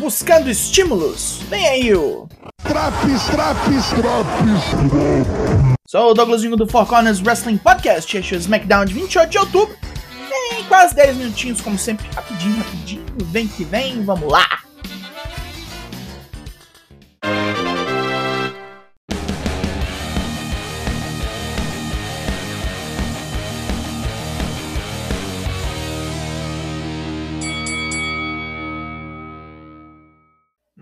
buscando estímulos. Vem aí o. Traps, traps, traps. Sou o Douglasinho do Four Corners Wrestling Podcast. Este é o SmackDown de 28 de outubro. Em quase 10 minutinhos, como sempre, rapidinho, rapidinho. Vem que vem, vamos lá.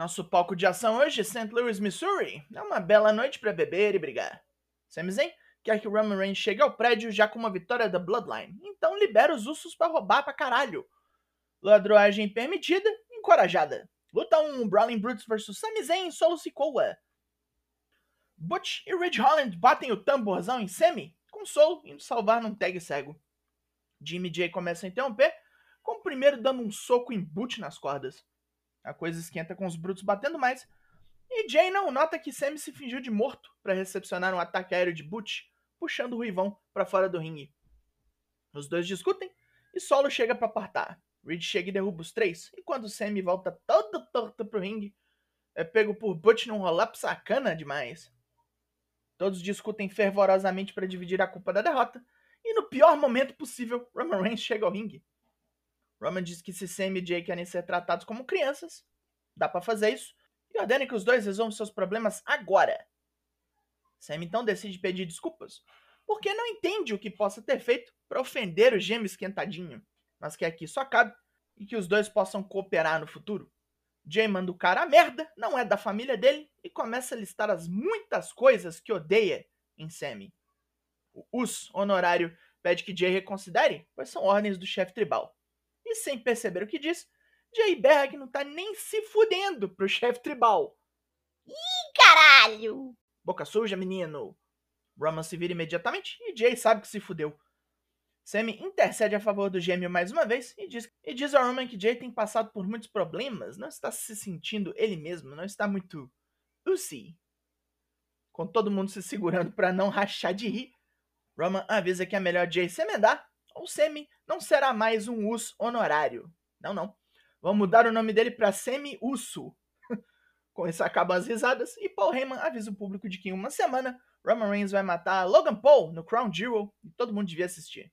Nosso palco de ação hoje St. Louis, Missouri. É uma bela noite para beber e brigar. Sami Zayn quer que Roman Reigns chegue ao prédio já com uma vitória da Bloodline. Então libera os ursos para roubar pra caralho. Ladroagem permitida, encorajada. Luta 1, Brawling Brutes vs Sami Zayn Solo Sikoa. Butch e Ridge Holland batem o tamborzão em Sami, com Solo indo salvar num tag cego. Jimmy J começa a interromper, com o primeiro dando um soco em Butch nas cordas. A coisa esquenta com os brutos batendo mais. E Jay não nota que Sammy se fingiu de morto para recepcionar um ataque aéreo de Butch, puxando o Ruivão para fora do ringue. Os dois discutem e Solo chega para apartar. Reed chega e derruba os três, e quando Sammy volta todo torto pro ringue, é pego por Butch num roll-up sacana demais. Todos discutem fervorosamente para dividir a culpa da derrota, e no pior momento possível, Roman Reigns chega ao ringue. Roman diz que se Sam e Jay querem ser tratados como crianças, dá para fazer isso, e ordena que os dois resolvam seus problemas agora. Sam então decide pedir desculpas, porque não entende o que possa ter feito para ofender o gêmeo esquentadinho, mas quer que isso acabe e que os dois possam cooperar no futuro. Jay manda o cara a merda, não é da família dele, e começa a listar as muitas coisas que odeia em Sammy. O Us, honorário, pede que Jay reconsidere, pois são ordens do chefe tribal e sem perceber o que diz, Jay Berg não tá nem se fudendo pro chefe tribal. Ih, caralho! Boca suja, menino. Roman se vira imediatamente e Jay sabe que se fudeu. Sammy intercede a favor do gêmeo mais uma vez e diz, e diz a Roman que Jay tem passado por muitos problemas, não está se sentindo ele mesmo, não está muito Uzi. Com todo mundo se segurando para não rachar de rir, Roman avisa que é melhor Jay se emendar ou Semi não será mais um Us honorário. Não, não. Vamos mudar o nome dele para Semi Uso. Com isso acabam as risadas e Paul Heyman avisa o público de que em uma semana Roman Reigns vai matar Logan Paul no Crown Jewel e todo mundo devia assistir.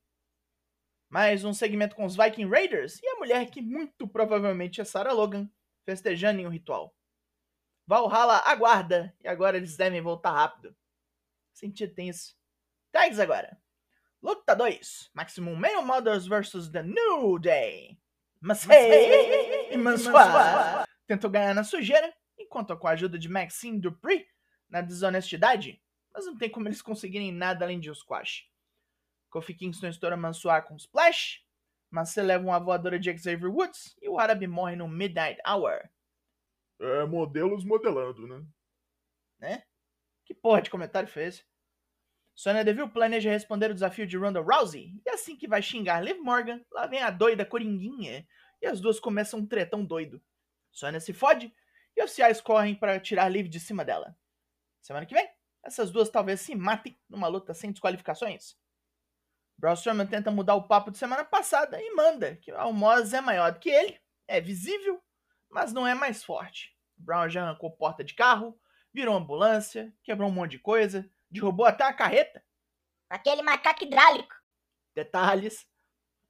Mais um segmento com os Viking Raiders e a mulher que muito provavelmente é Sarah Logan festejando em um ritual. Valhalla aguarda e agora eles devem voltar rápido. Sentido tenso. Tags agora. Luta 2: Maximum Male Mothers vs The New Day. Masei e Mansoir tentou ganhar na sujeira, enquanto com a ajuda de Maxine Dupree na desonestidade, mas não tem como eles conseguirem nada além de um squash. Kofi Kingston estoura Mansoir com splash, mas você leva uma voadora de Xavier Woods e o árabe morre no Midnight Hour. É, modelos modelando, né? Né? Que porra de comentário foi esse? Sonya Deville planeja responder o desafio de Ronda Rousey, e assim que vai xingar Liv Morgan, lá vem a doida Coringuinha, e as duas começam um tretão doido. Sonya se fode, e oficiais correm para tirar Liv de cima dela. Semana que vem, essas duas talvez se matem numa luta sem desqualificações. Braun Strowman tenta mudar o papo de semana passada e manda que o Almoz é maior do que ele, é visível, mas não é mais forte. Brown já arrancou porta de carro, virou ambulância, quebrou um monte de coisa, Derrubou até a carreta. Aquele macaco hidráulico. Detalhes.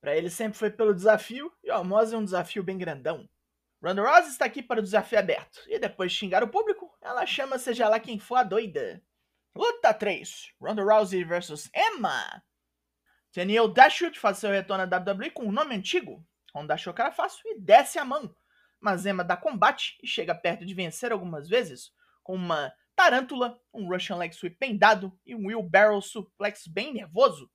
Para ele sempre foi pelo desafio, e o Almoz é um desafio bem grandão. Ronda Rousey está aqui para o desafio aberto, e depois de xingar o público, ela chama seja lá quem for a doida. Luta 3. Ronda Rousey vs Emma. Daniel Dashwood faz seu retorno à WWE com um nome antigo. Ronda achou que era fácil e desce a mão. Mas Emma dá combate e chega perto de vencer algumas vezes com uma Tarântula, um Russian Leg Sweep bem dado e um Wheelbarrow Suplex bem nervoso.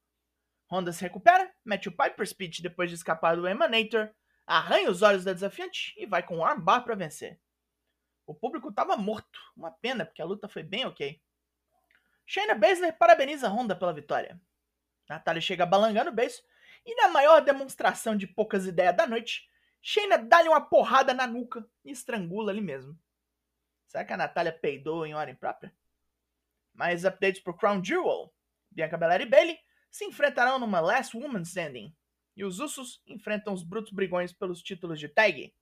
Honda se recupera, mete o Piper Speed depois de escapar do Emanator, arranha os olhos da desafiante e vai com um armbar para vencer. O público estava morto, uma pena porque a luta foi bem ok. Shayna Baszler parabeniza Honda pela vitória. Natália chega balangando o beijo e na maior demonstração de poucas ideias da noite, Shayna dá-lhe uma porrada na nuca e estrangula ali mesmo. Será que a Natália peidou em hora imprópria? Mais updates pro Crown Jewel. Bianca Belair e Bailey se enfrentarão numa Last Woman Standing. E os Usos enfrentam os Brutos Brigões pelos títulos de tag.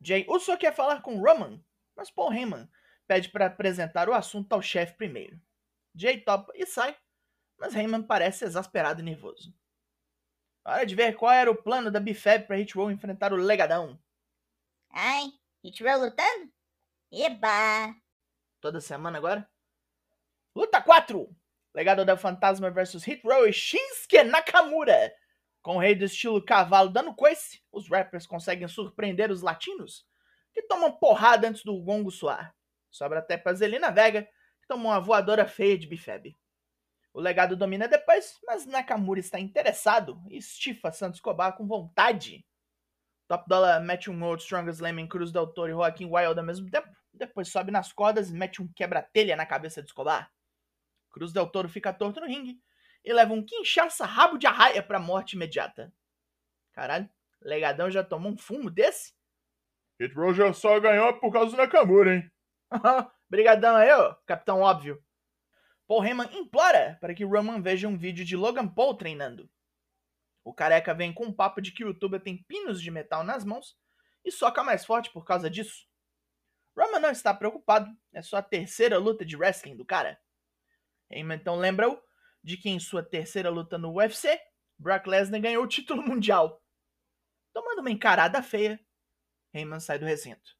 Jay Uso quer falar com Roman, mas Paul Heyman pede para apresentar o assunto ao chefe primeiro. Jay topa e sai, mas Heyman parece exasperado e nervoso. Hora de ver qual era o plano da Bifab para Hit enfrentar o Legadão. Ai, Hit Row lutando? Eba! Toda semana agora? Luta 4! Legado da Fantasma vs Hit Row e Shinsuke Nakamura. Com o rei do estilo cavalo dando coice, os rappers conseguem surpreender os latinos, que tomam porrada antes do gongo soar. Sobra até pra Zelina Vega, que toma uma voadora feia de Bifeb. O legado domina depois, mas Nakamura está interessado e estifa Santos Escobar com vontade. Top Dollar mete um Old Strongest Slam em Cruz Del Toro e Joaquim Wild ao mesmo tempo. Depois sobe nas cordas e mete um quebra-telha na cabeça de Escobar. Cruz Del Toro fica torto no ringue e leva um quinchaça rabo de arraia pra morte imediata. Caralho, Legadão já tomou um fumo desse? Hit Row já só ganhou por causa do Nakamura, hein? Brigadão aí, ô, capitão óbvio. Paul Heyman implora para que Roman veja um vídeo de Logan Paul treinando. O careca vem com um papo de que o youtuber tem pinos de metal nas mãos e soca mais forte por causa disso. Roman não está preocupado, é só a terceira luta de wrestling do cara. Heyman então lembra-o de que em sua terceira luta no UFC, Brock Lesnar ganhou o título mundial. Tomando uma encarada feia, Heyman sai do recinto.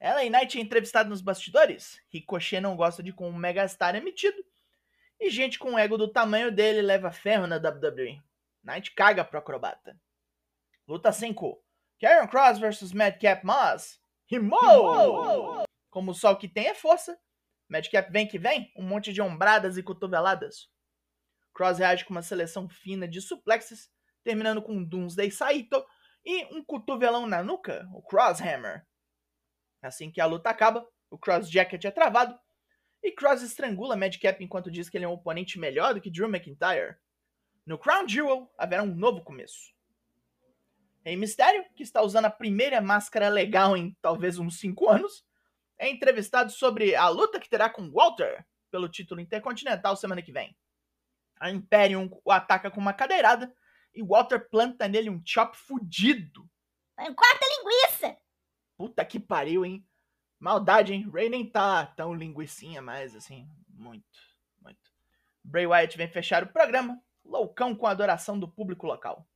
Ellen Knight é entrevistada nos bastidores. Ricochet não gosta de como um megastar é emitido. E gente com o ego do tamanho dele leva ferro na WWE. Knight caga pro acrobata. Luta 5. Karen Cross vs Madcap Moss. Rimou! Como só o que tem é força. Madcap vem que vem, um monte de ombradas e cotoveladas. Cross reage com uma seleção fina de suplexes, terminando com um Doomsday Saito e um cotovelão na nuca, o Crosshammer. Assim que a luta acaba, o Cross Jacket é travado e Cross estrangula Madcap enquanto diz que ele é um oponente melhor do que Drew McIntyre. No Crown Jewel haverá um novo começo. Rei Mistério, que está usando a primeira máscara legal em talvez uns 5 anos, é entrevistado sobre a luta que terá com Walter pelo título intercontinental semana que vem. A Imperium o ataca com uma cadeirada e Walter planta nele um chop fudido. Corta linguiça! Puta que pariu, hein? Maldade, hein? Ray nem tá tão linguicinha mais, assim. Muito, muito. Bray Wyatt vem fechar o programa, loucão com a adoração do público local.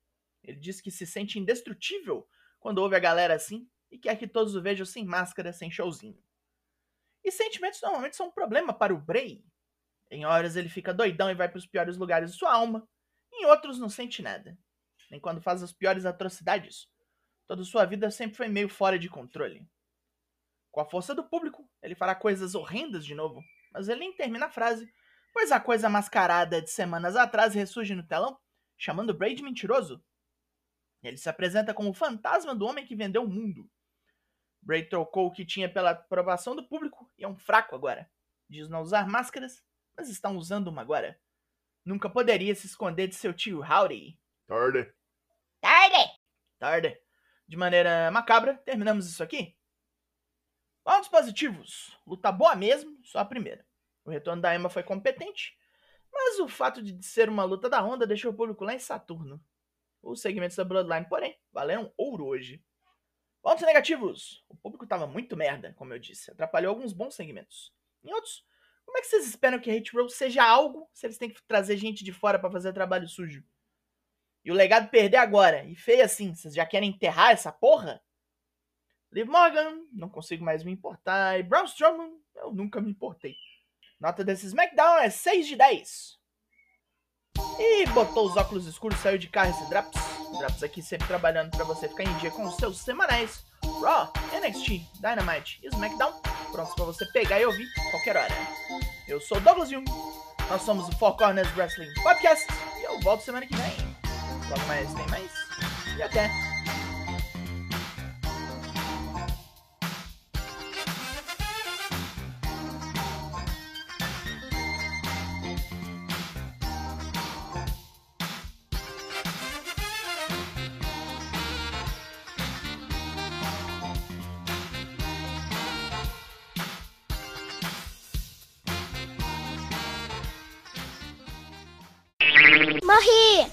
Ele diz que se sente indestrutível quando ouve a galera assim e quer que todos o vejam sem máscara, sem showzinho. E sentimentos normalmente são um problema para o Bray. Em horas ele fica doidão e vai para os piores lugares de sua alma, em outros não sente nada. Nem quando faz as piores atrocidades. Toda sua vida sempre foi meio fora de controle. Com a força do público, ele fará coisas horrendas de novo, mas ele nem termina a frase, pois a coisa mascarada de semanas atrás ressurge no telão, chamando Bray de mentiroso. Ele se apresenta como o fantasma do homem que vendeu o mundo. Bray trocou o que tinha pela aprovação do público e é um fraco agora. Diz não usar máscaras, mas estão usando uma agora. Nunca poderia se esconder de seu tio Howdy. Tarde. Tarde! Tarde. De maneira macabra, terminamos isso aqui. Pontos positivos. Luta boa mesmo, só a primeira. O retorno da Emma foi competente, mas o fato de ser uma luta da Honda deixou o público lá em Saturno. Os segmentos da Bloodline, porém, valeram ouro hoje. Pontos negativos. O público tava muito merda, como eu disse. Atrapalhou alguns bons segmentos. Em outros, como é que vocês esperam que a Hate Row seja algo se eles têm que trazer gente de fora para fazer trabalho sujo? E o legado perder agora, e feio assim, vocês já querem enterrar essa porra? Liv Morgan, não consigo mais me importar. E Braun Strowman, eu nunca me importei. Nota desse SmackDown é 6 de 10. E botou os óculos escuros, saiu de carro esse Draps. Draps aqui sempre trabalhando para você ficar em dia com os seus semanais. Raw, NXT, Dynamite e SmackDown. Prontos para você pegar e ouvir qualquer hora. Eu sou Douglas Jung. Nós somos o Four Corners Wrestling Podcast. E eu volto semana que vem. Logo mais tem mais. E até. 魔气